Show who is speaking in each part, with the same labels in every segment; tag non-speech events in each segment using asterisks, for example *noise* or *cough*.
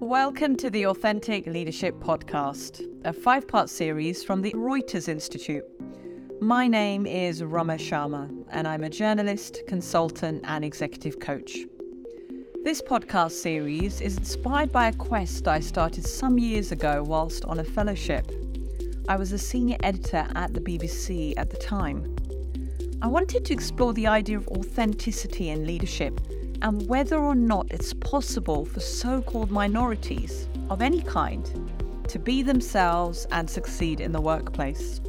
Speaker 1: Welcome to the Authentic Leadership Podcast, a five part series from the Reuters Institute. My name is Ramaa Sharma, and I'm a journalist, consultant, and executive coach. This podcast series is inspired by a quest I started some years ago whilst on a fellowship. I was a senior editor at the BBC at the time. I wanted to explore the idea of authenticity in leadership and whether or not it's possible for so called minorities of any kind to be themselves and succeed in the workplace.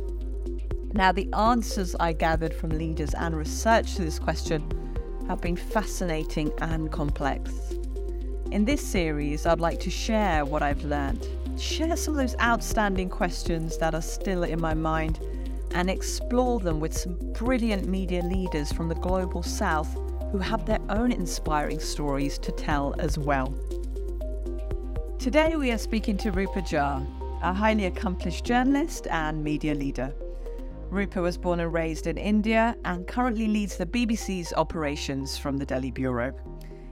Speaker 1: Now, the answers I gathered from leaders and research to this question have been fascinating and complex. In this series, I'd like to share what I've learned, share some of those outstanding questions that are still in my mind, and explore them with some brilliant media leaders from the global south who have their own inspiring stories to tell as well. Today, we are speaking to Rupa Jha, a highly accomplished journalist and media leader. Rupa was born and raised in India and currently leads the BBC's operations from the Delhi Bureau.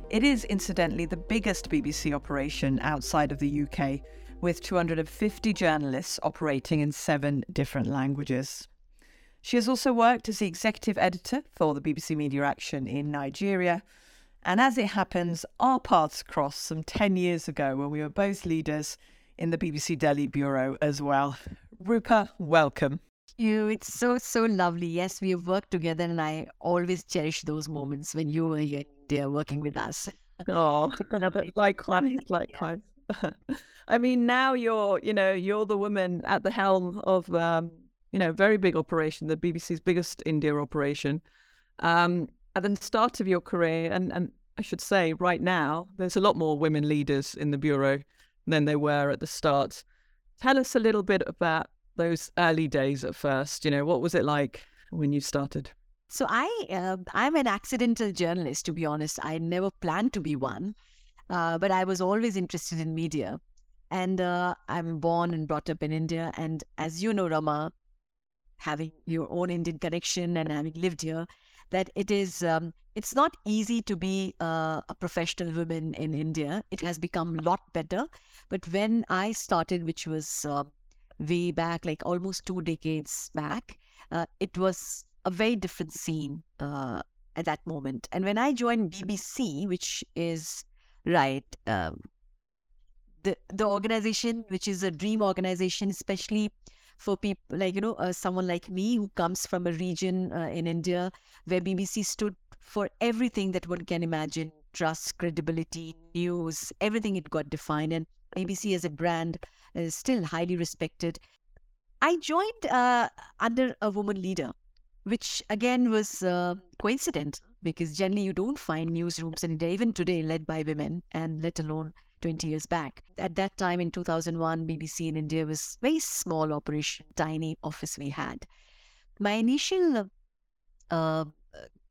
Speaker 1: It is, incidentally, the biggest BBC operation outside of the UK, with 250 journalists operating in seven different languages. She has also worked as the executive editor for the BBC Media Action in Nigeria. And as it happens, our paths crossed some 10 years ago when we were both leaders in the BBC Delhi Bureau as well. Rupa, welcome.
Speaker 2: You, it's so so lovely. Yes, we have worked together, and I always cherish those moments when you were here in India working with us.
Speaker 1: Oh, *laughs* likewise, likewise. *laughs* I mean, now you're, you know, you're the woman at the helm of um, you know, very big operation, the BBC's biggest India operation. Um, at the start of your career, and, and I should say right now, there's a lot more women leaders in the Bureau than there were at the start. Tell us a little bit about those early days at first. You know, what was it like when you started?
Speaker 2: So I, uh, I'm an accidental journalist, to be honest. I never planned to be one, uh, but I was always interested in media. And uh, I'm born and brought up in India. And as you know, Ramaa, having your own Indian connection and having lived here, that it is um, it's not easy to be uh, a professional woman in India. It has become a lot better, but when I started, which was uh, way back, like almost two decades back, uh, it was a very different scene uh, at that moment. And when I joined BBC, which is right. Um, the, the organization, which is a dream organization, especially for people like you know uh, someone like me who comes from a region uh, in India where BBC stood for everything that one can imagine trust credibility news everything it got defined. And BBC as a brand is still highly respected. I joined uh, under a woman leader which again was uh, coincident because generally you don't find newsrooms in India even today led by women and let alone 20 years back. At that time in 2001, BBC in India was very small operation, tiny office we had. My initial uh,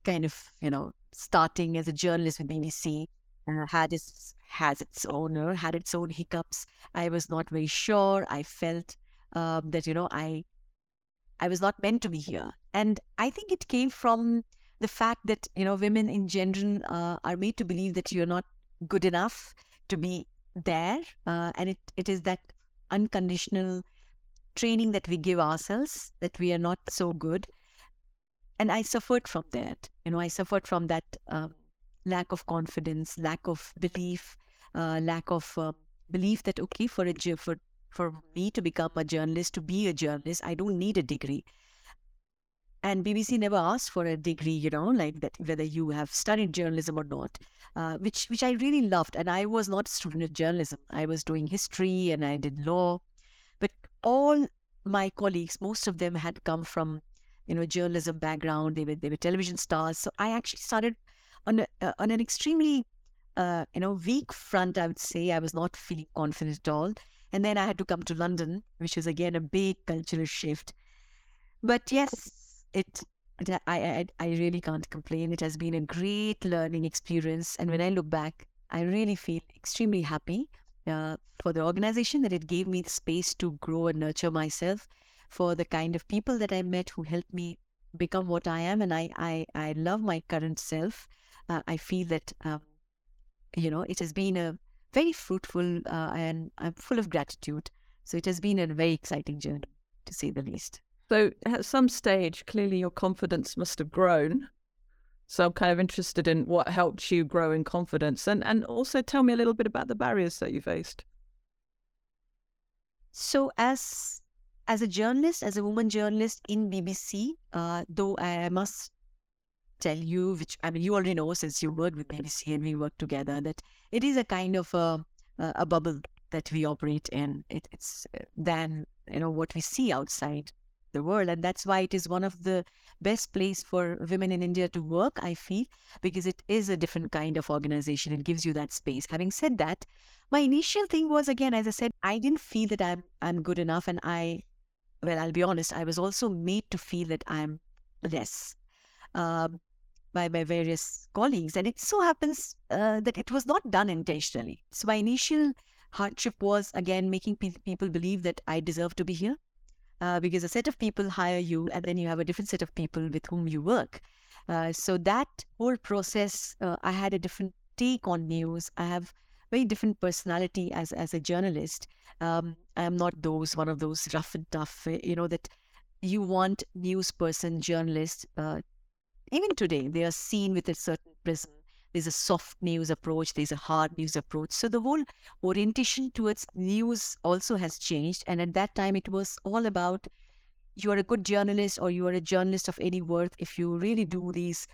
Speaker 2: kind of, you know, starting as a journalist with BBC uh, had its has its owner, had its own hiccups. I was not very sure. I felt um, that you know I I was not meant to be here, and I think it came from the fact that you know women in general uh, are made to believe that you're not good enough to be there. Uh, and it, it is that unconditional training that we give ourselves that we are not so good. And I suffered from that. You know, I suffered from that um, lack of confidence, lack of belief, uh, lack of uh, belief that okay, for a for for me to become a journalist, to be a journalist, I don't need a degree. And BBC never asked for a degree, you know, like that whether you have studied journalism or not, uh, which which I really loved. And I was not a student of journalism. I was doing history and I did law, but all my colleagues, most of them had come from, you know, journalism background. They were they were television stars. So I actually started on a, uh, on an extremely uh, you know weak front. I would say I was not feeling confident at all. And then I had to come to London, which was again a big cultural shift. But yes, it I, I I really can't complain. It has been a great learning experience, and when I look back, I really feel extremely happy uh, for the organization that it gave me the space to grow and nurture myself, for the kind of people that I met who helped me become what I am, and I I, I love my current self. Uh, I feel that um, you know it has been a very fruitful uh, and I'm full of gratitude. So it has been a very exciting journey, to say the least.
Speaker 1: So at some stage, clearly your confidence must have grown. So I'm kind of interested in what helped you grow in confidence, and and also tell me a little bit about the barriers that you faced.
Speaker 2: So as as a journalist, as a woman journalist in BBC, uh, though I must tell you, which I mean, you already know since you worked with BBC and we work together, that it is a kind of a, a bubble that we operate in. It, it's uh, than you know what we see outside the world, and that's why it is one of the best place for women in India to work. I feel because it is a different kind of organization. It gives you that space. Having said that, my initial thing was again, as I said, I didn't feel that I'm I'm good enough, and I well, I'll be honest, I was also made to feel that I'm less um, by my various colleagues. And it so happens uh, that it was not done intentionally. So my initial hardship was, again, making pe- people believe that I deserve to be here. Uh, because a set of people hire you, and then you have a different set of people with whom you work. Uh, so that whole process, uh, I had a different take on news. I have very different personality as as a journalist. Um, I am not those one of those rough and tough. Eh, you know that you want news person journalists. Uh, even today, they are seen with a certain prism. There's a soft news approach. There's a hard news approach. So the whole orientation towards news also has changed. And at that time, it was all about you are a good journalist or you are a journalist of any worth if you really do these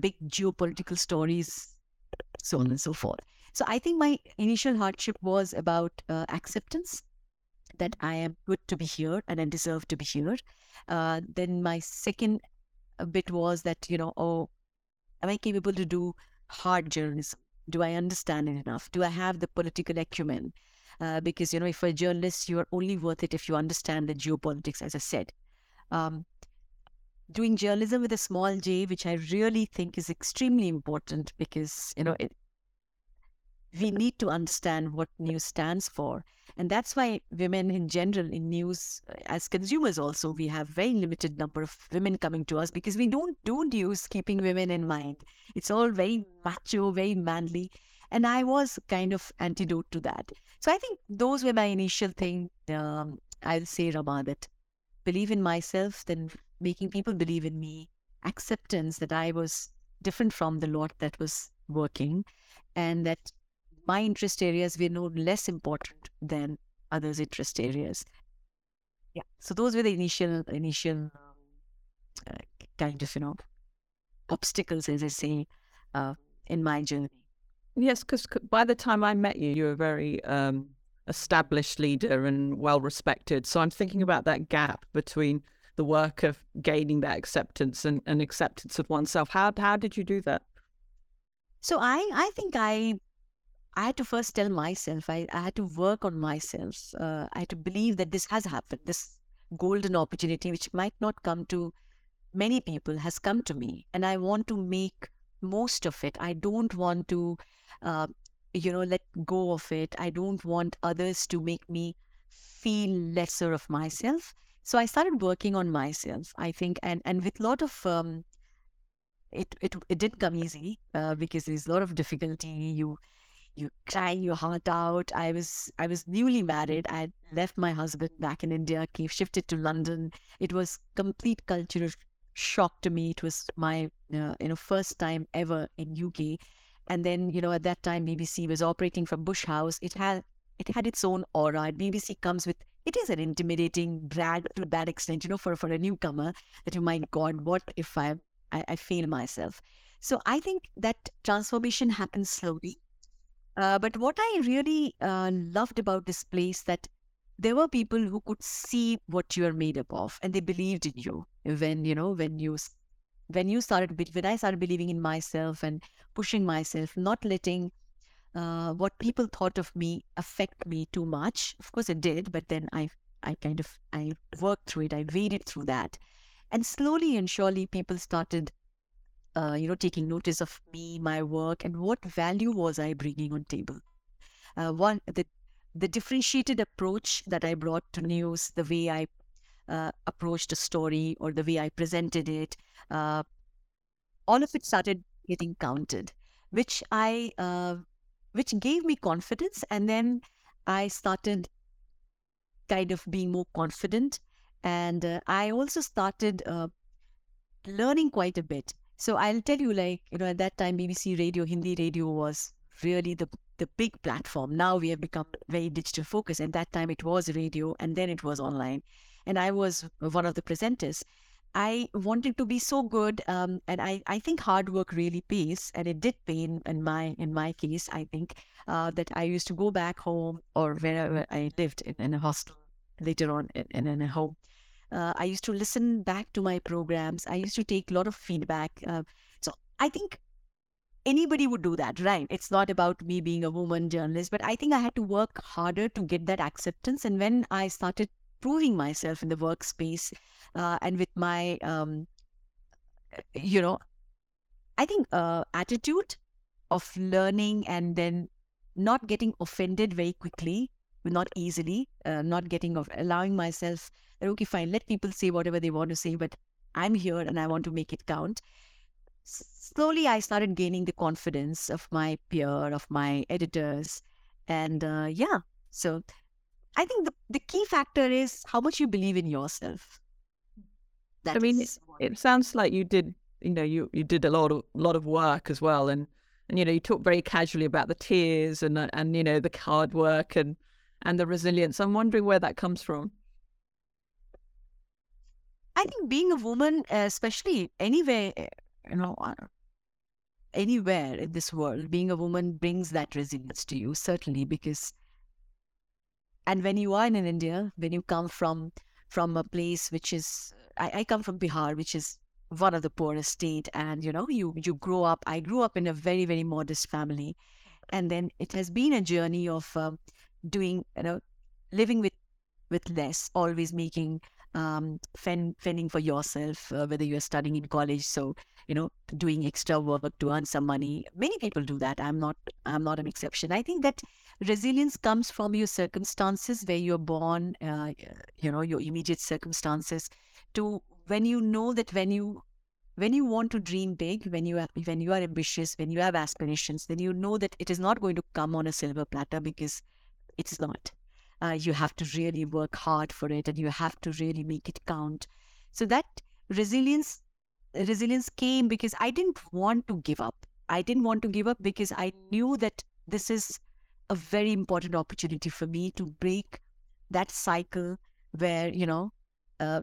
Speaker 2: big geopolitical stories, so on and so forth. So I think my initial hardship was about uh, acceptance that I am good to be here and I deserve to be here. Uh, then my second bit was that, you know, oh, am I capable to do hard journalism? Do I understand it enough? Do I have the political acumen? Uh, because, you know, if a journalist, you are only worth it if you understand the geopolitics, as I said. Um, doing journalism with a small j, which I really think is extremely important because, you know, it, we need to understand what news stands for. And that's why women in general in news, uh, as consumers also, we have very limited number of women coming to us because we don't do news keeping women in mind. It's all very macho, very manly. And I was kind of antidote to that. So I think those were my initial thing. Um, I'll say, Ramaa, that believe in myself, then making people believe in me, acceptance that I was different from the lot that was working, and that my interest areas were no less important than others' interest areas. Yeah. So those were the initial initial uh, kind of you know obstacles, as I say, uh, in my journey.
Speaker 1: Yes, because by the time I met you, you were a very um, established leader and well respected. So I'm thinking about that gap between the work of gaining that acceptance and, and acceptance of oneself. How how did you do that?
Speaker 2: So I I think I I had to first tell myself, I, I had to work on myself. Uh, I had to believe that this has happened. This golden opportunity, which might not come to many people, has come to me. And I want to make most of it. I don't want to, uh, you know, let go of it. I don't want others to make me feel lesser of myself. So I started working on myself, I think, and, and with a lot of um, it, it it didn't come easy uh, because there's a lot of difficulty. You you cry your heart out. I was I was newly married. I left my husband back in India, came shifted to London. It was complete cultural shock to me. It was my uh, you know first time ever in UK, and then you know at that time BBC was operating from Bush House. It had it had its own aura. BBC comes with it is an intimidating brand to that extent, you know, for for a newcomer that you my God, what if I I, I fail myself? So I think that transformation happens slowly uh, but what I really uh, loved about this place that there were people who could see what you are made up of, and they believed in you. When you know, when you when you started, when I started believing in myself and pushing myself, not letting uh, what people thought of me affect me too much. Of course, it did, but then I, I kind of, I worked through it. I waded through that, and slowly and surely, people started uh, you know, taking notice of me, my work, and what value was I bringing on table. Uh, one, the the differentiated approach that I brought to news, the way I uh, approached a story or the way I presented it, uh, all of it started getting counted, which I, uh, which gave me confidence. And then I started kind of being more confident. And uh, I also started learning quite a bit. So I'll tell you, like, you know, at that time, BBC Radio, Hindi radio was really the the big platform. Now we have become very digital focused. At that time, it was radio and then it was online. And I was one of the presenters. I wanted to be so good, um, and I, I think hard work really pays, and it did pay in, in my in my case. I think uh, that I used to go back home or wherever I lived in, in a hostel later on in, in, in a home. Uh, I used to listen back to my programs. I used to take a lot of feedback. Uh, so I think anybody would do that, right? It's not about me being a woman journalist, but I think I had to work harder to get that acceptance. And when I started proving myself in the workspace uh, and with my, um, you know, I think uh, attitude of learning and then not getting offended very quickly, not easily, uh, not getting of allowing myself that okay, fine, let people say whatever they want to say, but I'm here and I want to make it count. Slowly, I started gaining the confidence of my peer, of my editors, and uh, yeah, so I think the, the key factor is how much you believe in yourself.
Speaker 1: That I mean, it, it sounds like you did, you know, you, you did a lot of lot of work as well, and and you know, you talk very casually about the tears and and you know the hard work and and the resilience. I'm wondering where that comes from.
Speaker 2: I think being a woman, especially anywhere, eh, you know, uh, anywhere in this world, being a woman brings that resilience to you, certainly, because and when you are in India, when you come from from a place which is, I, I come from Bihar, which is one of the poorest state, and you know, you you grow up. I grew up in a very very modest family, and then it has been a journey of um, doing, you know, living with with less, always making um, fend, fending for yourself, uh, whether you're studying in college. So, you know, doing extra work to earn some money. Many people do that. I'm not, I'm not an exception. I think that resilience comes from your circumstances where you're born, uh, you know, your immediate circumstances to when you know that when you when you want to dream big, when you are, when you are ambitious, when you have aspirations, then you know that it is not going to come on a silver platter because it's not. Uh, you have to really work hard for it, and you have to really make it count. So that resilience, resilience came because I didn't want to give up. I didn't want to give up because I knew that this is a very important opportunity for me to break that cycle where you know uh,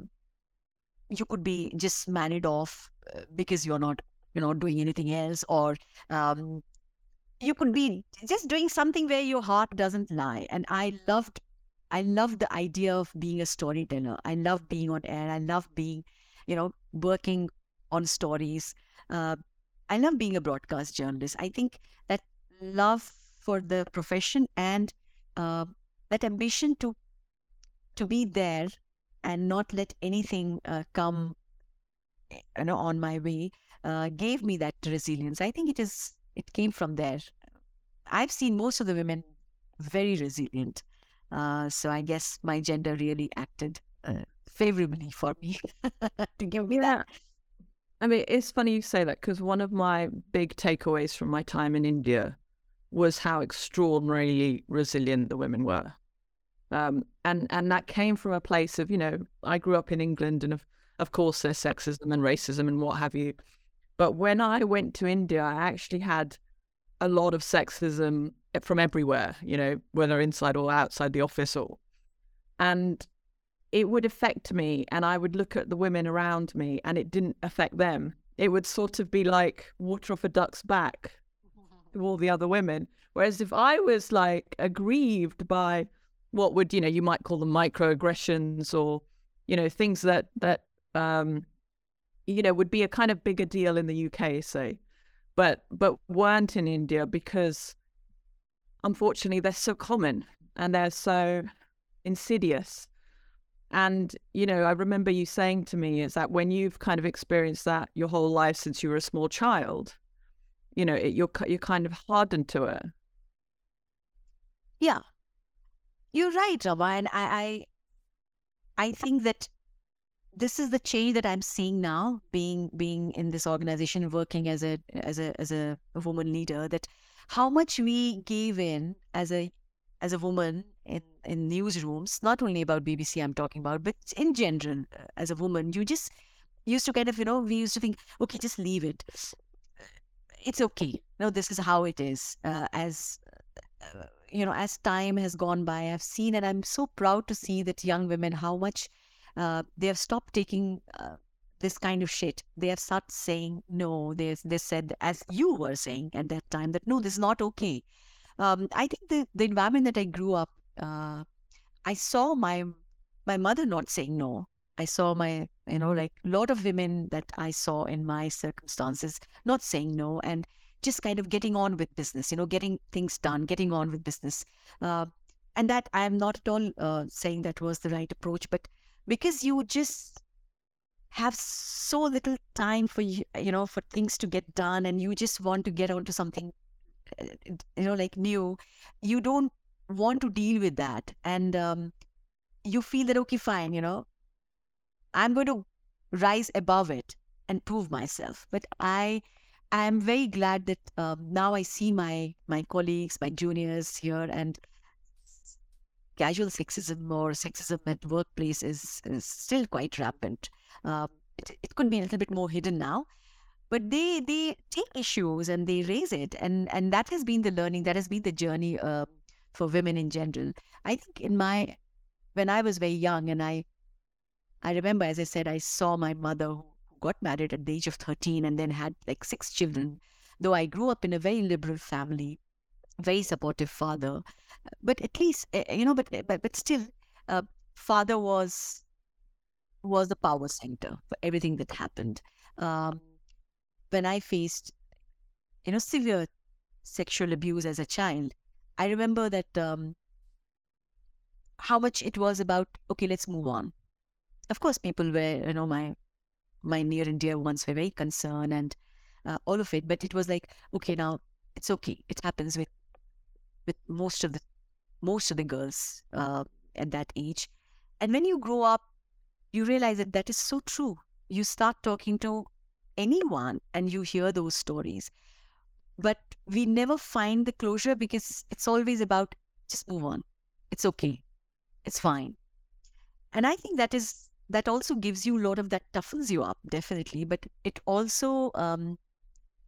Speaker 2: you could be just married off uh, because you're not you know doing anything else or um, you could be just doing something where your heart doesn't lie and i loved i loved the idea of being a storyteller. I love being on air. I love being you know working on stories. Uh, i love being a broadcast journalist. I think that love for the profession and uh, that ambition to to be there and not let anything uh, come you know on my way uh, gave me that resilience. I think it is it came from there. I've seen most of the women very resilient uh, so i guess my gender really acted uh, favorably for me *laughs* to give me that.
Speaker 1: I mean, it's funny you say that because one of my big takeaways from my time in India was how extraordinarily resilient the women were. Um, and and that came from a place of you know I grew up in England and of of course there's sexism and racism and what have you, but when I went to India, I actually had a lot of sexism from everywhere, you know, whether inside or outside the office or, and it would affect me, and I would look at the women around me, and it didn't affect them. It would sort of be like water off a duck's back to all the other women. Whereas if I was like aggrieved by what would you know you might call them microaggressions or you know things that that um you know would be a kind of bigger deal in the UK say. But but weren't in India because unfortunately they're so common and they're so insidious. And you know I remember you saying to me is that when you've kind of experienced that your whole life since you were a small child you know it, you're you're kind of hardened to it.
Speaker 2: Yeah. You're right, Ramaa, and I, I, I think that this is the change that i'm seeing now being being in this organization working as a as a as a, woman leader that how much we gave in as a as a woman in in newsrooms not only about bbc i'm talking about but in general uh, as a woman you just used to kind of you know we used to think okay just leave it. It's okay. No this is how it is. Uh, as uh, you know as time has gone by i've seen and i'm so proud to see that young women how much uh, they have stopped taking uh, this kind of shit. They have started saying no. They they said as you were saying at that time that no, this is not okay. Um, I think the the environment that I grew up, uh, I saw my my mother not saying no. I saw my you know like a lot of women that I saw in my circumstances not saying no and just kind of getting on with business. You know, getting things done, getting on with business. Uh, and that I am not at all uh, saying that was the right approach, but because you just have so little time for you know for things to get done and you just want to get onto something uh, you know like new you don't want to deal with that and um, you feel that okay fine you know i'm going to rise above it and prove myself. But i i am very glad that um, now i see my my colleagues my juniors here and casual sexism or sexism at workplace is, is still quite rampant. Uh, it, it could be a little bit more hidden now, but they they take issues and they raise it, and and that has been the learning, that has been the journey uh, for women in general. I think in my when I was very young, and I I remember, as I said, I saw my mother who got married at the age of thirteen and then had like six children. Though I grew up in a very liberal family, very supportive father. But at least eh, eh, you know but eh, but, but still uh, father was was the power center for everything that happened. Um, when i faced you know severe sexual abuse as a child i remember that um, how much it was about okay let's move on. Of course people were you know my my near and dear ones were very concerned and uh, all of it but it was like okay now it's okay. It happens with with most of the most of the girls uh, at that age. And when you grow up, you realize that that is so true. You start talking to anyone and you hear those stories. But we never find the closure because it's always about just move on. It's okay. It's fine. And I think that is that also gives you a lot of that toughens you up, definitely. But it also um,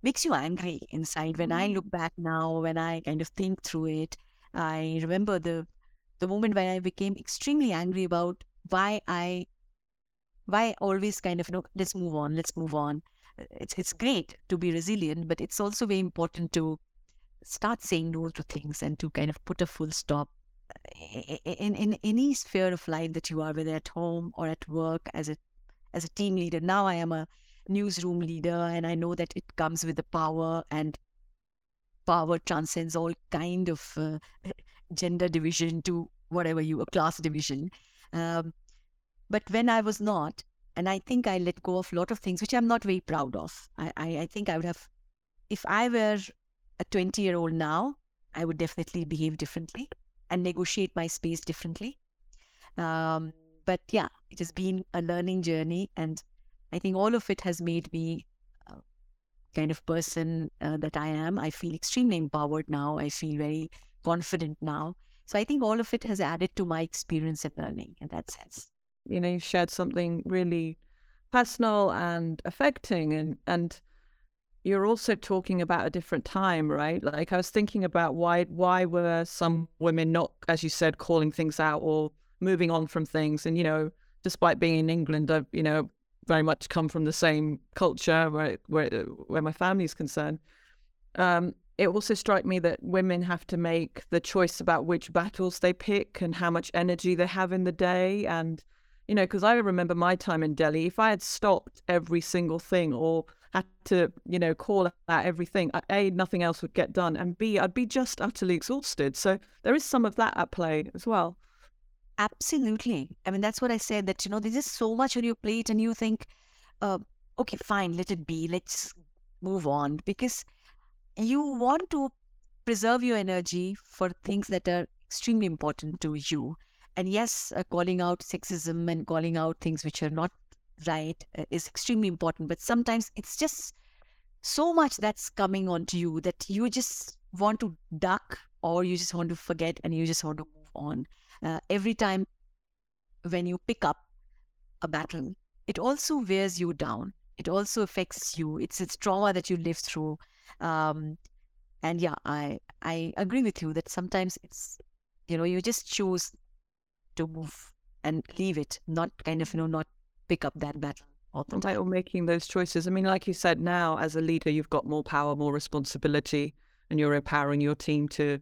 Speaker 2: makes you angry inside. When I look mm. back now, when I kind of think through it, I remember the the moment when I became extremely angry about why I why I always kind of you know let's move on, let's move on. It's it's great to be resilient, but it's also very important to start saying no to things and to kind of put a full stop eh, eh, eh, in in any sphere of life that you are, whether at home or at work as a as a team leader. Now I am a newsroom leader and I know that it comes with the power and power transcends all kind of uh, *laughs* gender division to whatever you a class division. Um, but when I was not, and I think I let go of a lot of things which I'm not very proud of. I, I, I think I would have, if I were a 20 year old now, I would definitely behave differently and negotiate my space differently. Um, but yeah, it has been a learning journey, and I think all of it has made me uh, kind of person uh, that I am. I feel extremely empowered now. I feel very confident now. So I think all of it has added to my experience and learning in that sense.
Speaker 1: You know, you shared something really personal and affecting and and you're also talking about a different time, right? Like I was thinking about why why were some women not, as you said, calling things out or moving on from things? And you know, despite being in England, I've you know very much come from the same culture where where where my family is concerned. Um, it also struck me that women have to make the choice about which battles they pick and how much energy they have in the day. And you know, because I remember my time in Delhi, if I had stopped every single thing or had to, you know, call out everything, a nothing else would get done, and b I'd be just utterly exhausted. So there is some of that at play as well.
Speaker 2: Absolutely. I mean, that's what I said that, you know, there's just so much on your plate, and you think, uh, okay, fine, let it be. Let's move on because you want to preserve your energy for things that are extremely important to you. And yes, uh, calling out sexism and calling out things which are not right uh, is extremely important. But sometimes it's just so much that's coming onto you that you just want to duck or you just want to forget and you just want to on. Uh, every time when you pick up a battle, it also wears you down. It also affects you. It's it's trauma that you live through. Um, and yeah, I I agree with you that sometimes it's you know you just choose to move and leave it, not kind of you know not pick up that battle.
Speaker 1: Right, or making those choices. I mean, like you said, now as a leader, you've got more power, more responsibility, and you're empowering your team to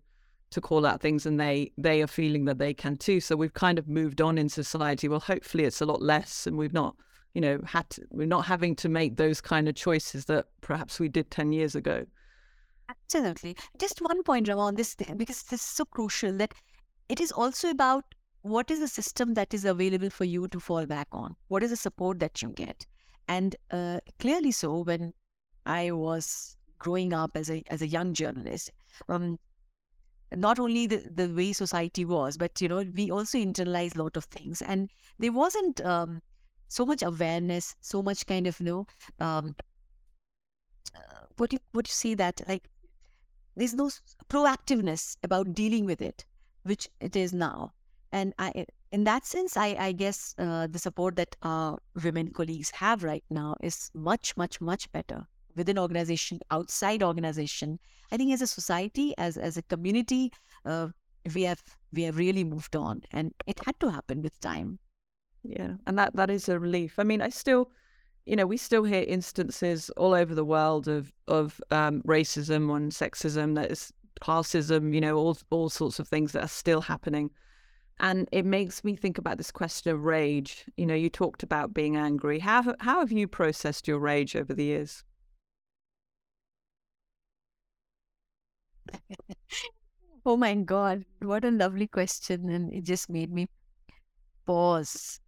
Speaker 1: to call out things, and they they are feeling that they can too. So we've kind of moved on in society. Well, hopefully, it's a lot less, and we've not, you know, had to, we're not having to make those kind of choices that perhaps we did ten years ago.
Speaker 2: Absolutely. Just one point, Ramaa, on this thing, because this is so crucial that it is also about what is the system that is available for you to fall back on? What is the support that you get? And uh, clearly, so when I was growing up as a as a young journalist, um, not only the, the way society was, but you know, we also internalized a lot of things, and there wasn't um, so much awareness, so much kind of you know, um, uh, what you what you see that like there's no proactiveness about dealing with it, which it is now. And I, in that sense, I, I guess uh, the support that our women colleagues have right now is much, much, much better within organization, outside organization. I think as a society, as as a community, uh, we have we have really moved on, and it had to happen with time.
Speaker 1: Yeah, and that that is a relief. I mean, I still, you know, we still hear instances all over the world of of um, racism and sexism, that is classism, you know, all all sorts of things that are still happening. And it makes me think about this question of rage. You know, you talked about being angry. How, how have you processed your rage over the years? *laughs*
Speaker 2: oh my God, what a lovely question. And it just made me pause.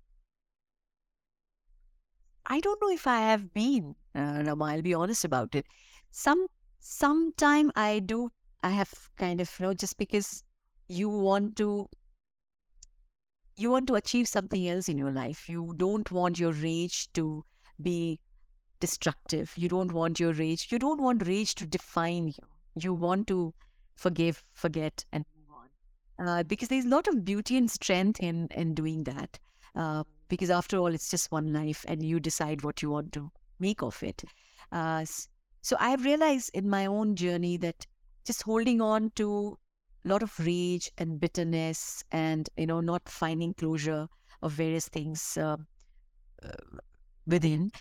Speaker 2: I don't know if I have been, uh, Ramaa, I'll be honest about it. Some sometime I do, I have kind of, you know, just because you want to you want to achieve something else in your life. You don't want your rage to be destructive. You don't want your rage. You don't want rage to define you. You want to forgive, forget, and move on. Uh, because there's a lot of beauty and strength in in doing that. Uh, because after all, it's just one life, and you decide what you want to make of it. Uh, so I've realized in my own journey that just holding on to a lot of rage and bitterness and you know not finding closure of various things uh, uh, within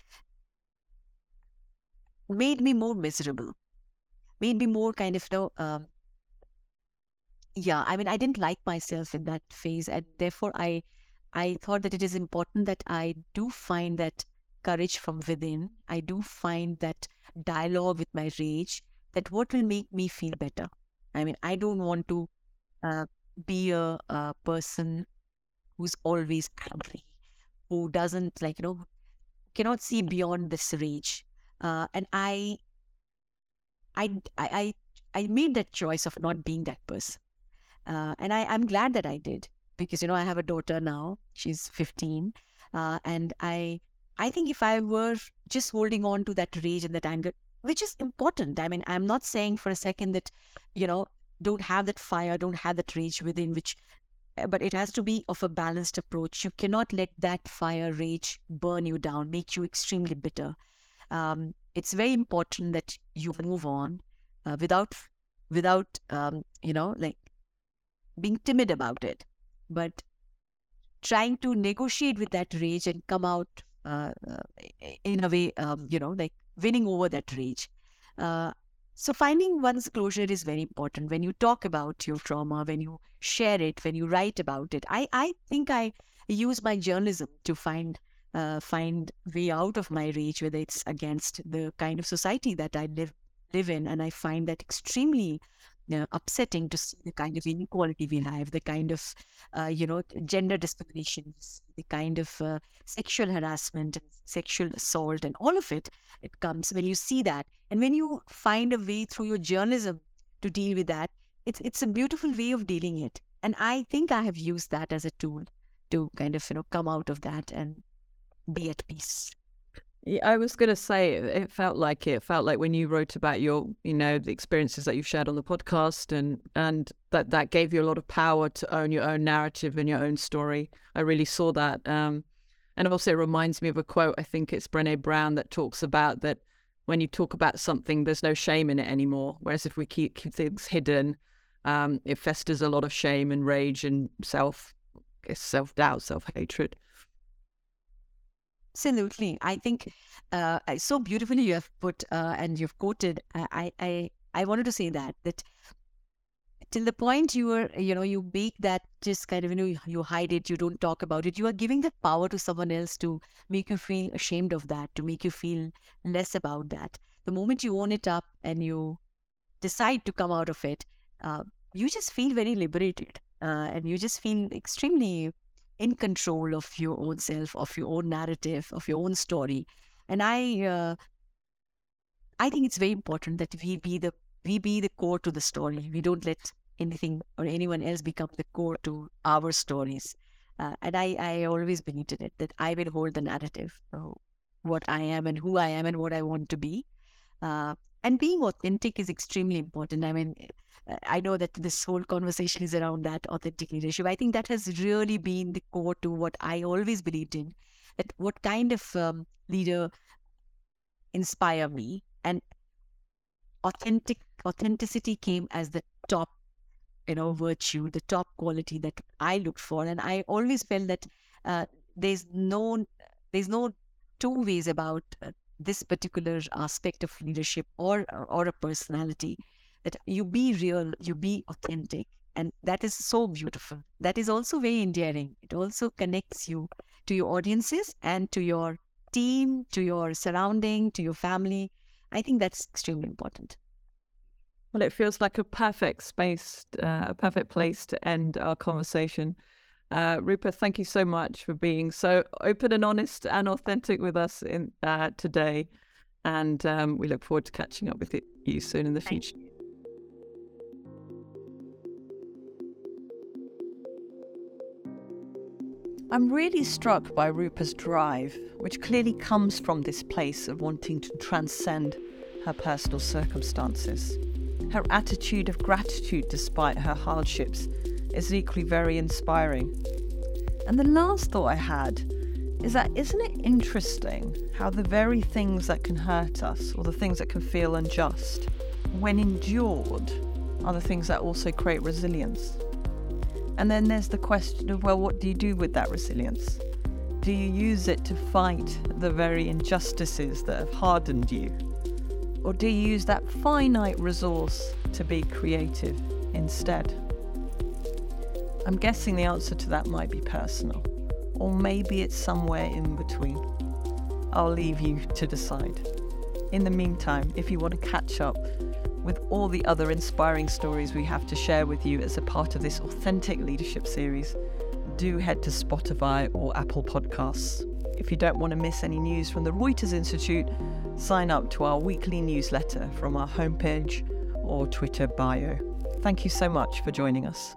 Speaker 2: made me more miserable made me more kind of you know um, yeah i mean i didn't like myself in that phase and therefore i i thought that it is important that i do find that courage from within i do find that dialogue with my rage that what will make me feel better I mean, I don't want to uh, be a, a, person who's always angry, who doesn't like, you know, cannot see beyond this rage. Uh, and I, I, I, I made that choice of not being that person. Uh, and I, I'm glad that I did because, you know, I have a daughter now. She's 15. Uh, and I, I think if I were just holding on to that rage and that anger, which is important. I mean, I'm not saying for a second that, you know, don't have that fire, don't have that rage within which, eh, but it has to be of a balanced approach. You cannot let that fire rage burn you down, make you extremely bitter. Um, it's very important that you move on uh, without, without, um, you know, like being timid about it, but trying to negotiate with that rage and come out uh, uh, in a way, um, you know, like winning over that rage. Uh, so finding one's closure is very important when you talk about your trauma, when you share it, when you write about it. I, I think I use my journalism to find uh, find way out of my reach, whether it's against the kind of society that I live live in, and I find that extremely uh, upsetting to see the kind of inequality we have, the kind of, uh, you know, gender discriminations, the kind of uh, sexual harassment sexual assault, and all of it. It comes when you see that, and when you find a way through your journalism to deal with that. It's it's a beautiful way of dealing it, and I think I have used that as a tool to kind of you know come out of that and be at peace.
Speaker 1: Yeah, I was going to say it felt like it. felt like when you wrote about your, you know, the experiences that you've shared on the podcast, and and that that gave you a lot of power to own your own narrative and your own story. I really saw that, um, and also it reminds me of a quote. I think it's Brené Brown that talks about that when you talk about something, there's no shame in it anymore. Whereas if we keep, keep things hidden, um, it festers a lot of shame and rage and self self doubt, self hatred.
Speaker 2: Absolutely. I think uh, so beautifully you have put uh, and you've quoted. Uh, I, I, I wanted to say that, that till the point you are, you know, you make that just kind of, you know, you hide it, you don't talk about it. You are giving that power to someone else to make you feel ashamed of that, to make you feel less about that. The moment you own it up and you decide to come out of it, uh, you just feel very liberated uh, and you just feel extremely in control of your own self, of your own narrative, of your own story. And I, uh, I think it's very important that we be the we be the core to the story. We don't let anything or anyone else become the core to our stories. Uh, and I, I always believed in it that I will hold the narrative, of what I am and who I am and what I want to be. Uh, and being authentic is extremely important. I mean, I know that this whole conversation is around that authentic leadership. I think that has really been the core to what I always believed in. That what kind of um, leader inspire me, and authentic authenticity came as the top, you know, virtue, the top quality that I looked for, and I always felt that uh, there's no there's no two ways about uh, this particular aspect of leadership or or a personality that you be real, you be authentic. And that is so beautiful. That is also very endearing. It also connects you to your audiences and to your team, to your surrounding, to your family. I think that's extremely important.
Speaker 1: Well, it feels like a perfect space, uh, a perfect place to end our conversation. Uh, Rupa, thank you so much for being so open and honest and authentic with us in uh, today. And um, we look forward to catching up with you soon in the future. I'm really struck by Rupa's drive, which clearly comes from this place of wanting to transcend her personal circumstances. Her attitude of gratitude despite her hardships is equally very inspiring. And the last thought I had is that isn't it interesting how the very things that can hurt us or the things that can feel unjust, when endured, are the things that also create resilience? And then there's the question of, well, what do you do with that resilience? Do you use it to fight the very injustices that have hardened you? Or do you use that finite resource to be creative instead? I'm guessing the answer to that might be personal, or maybe it's somewhere in between. I'll leave you to decide. In the meantime, if you want to catch up with all the other inspiring stories we have to share with you as a part of this authentic leadership series, do head to Spotify or Apple Podcasts. If you don't want to miss any news from the Reuters Institute, sign up to our weekly newsletter from our homepage or Twitter bio. Thank you so much for joining us.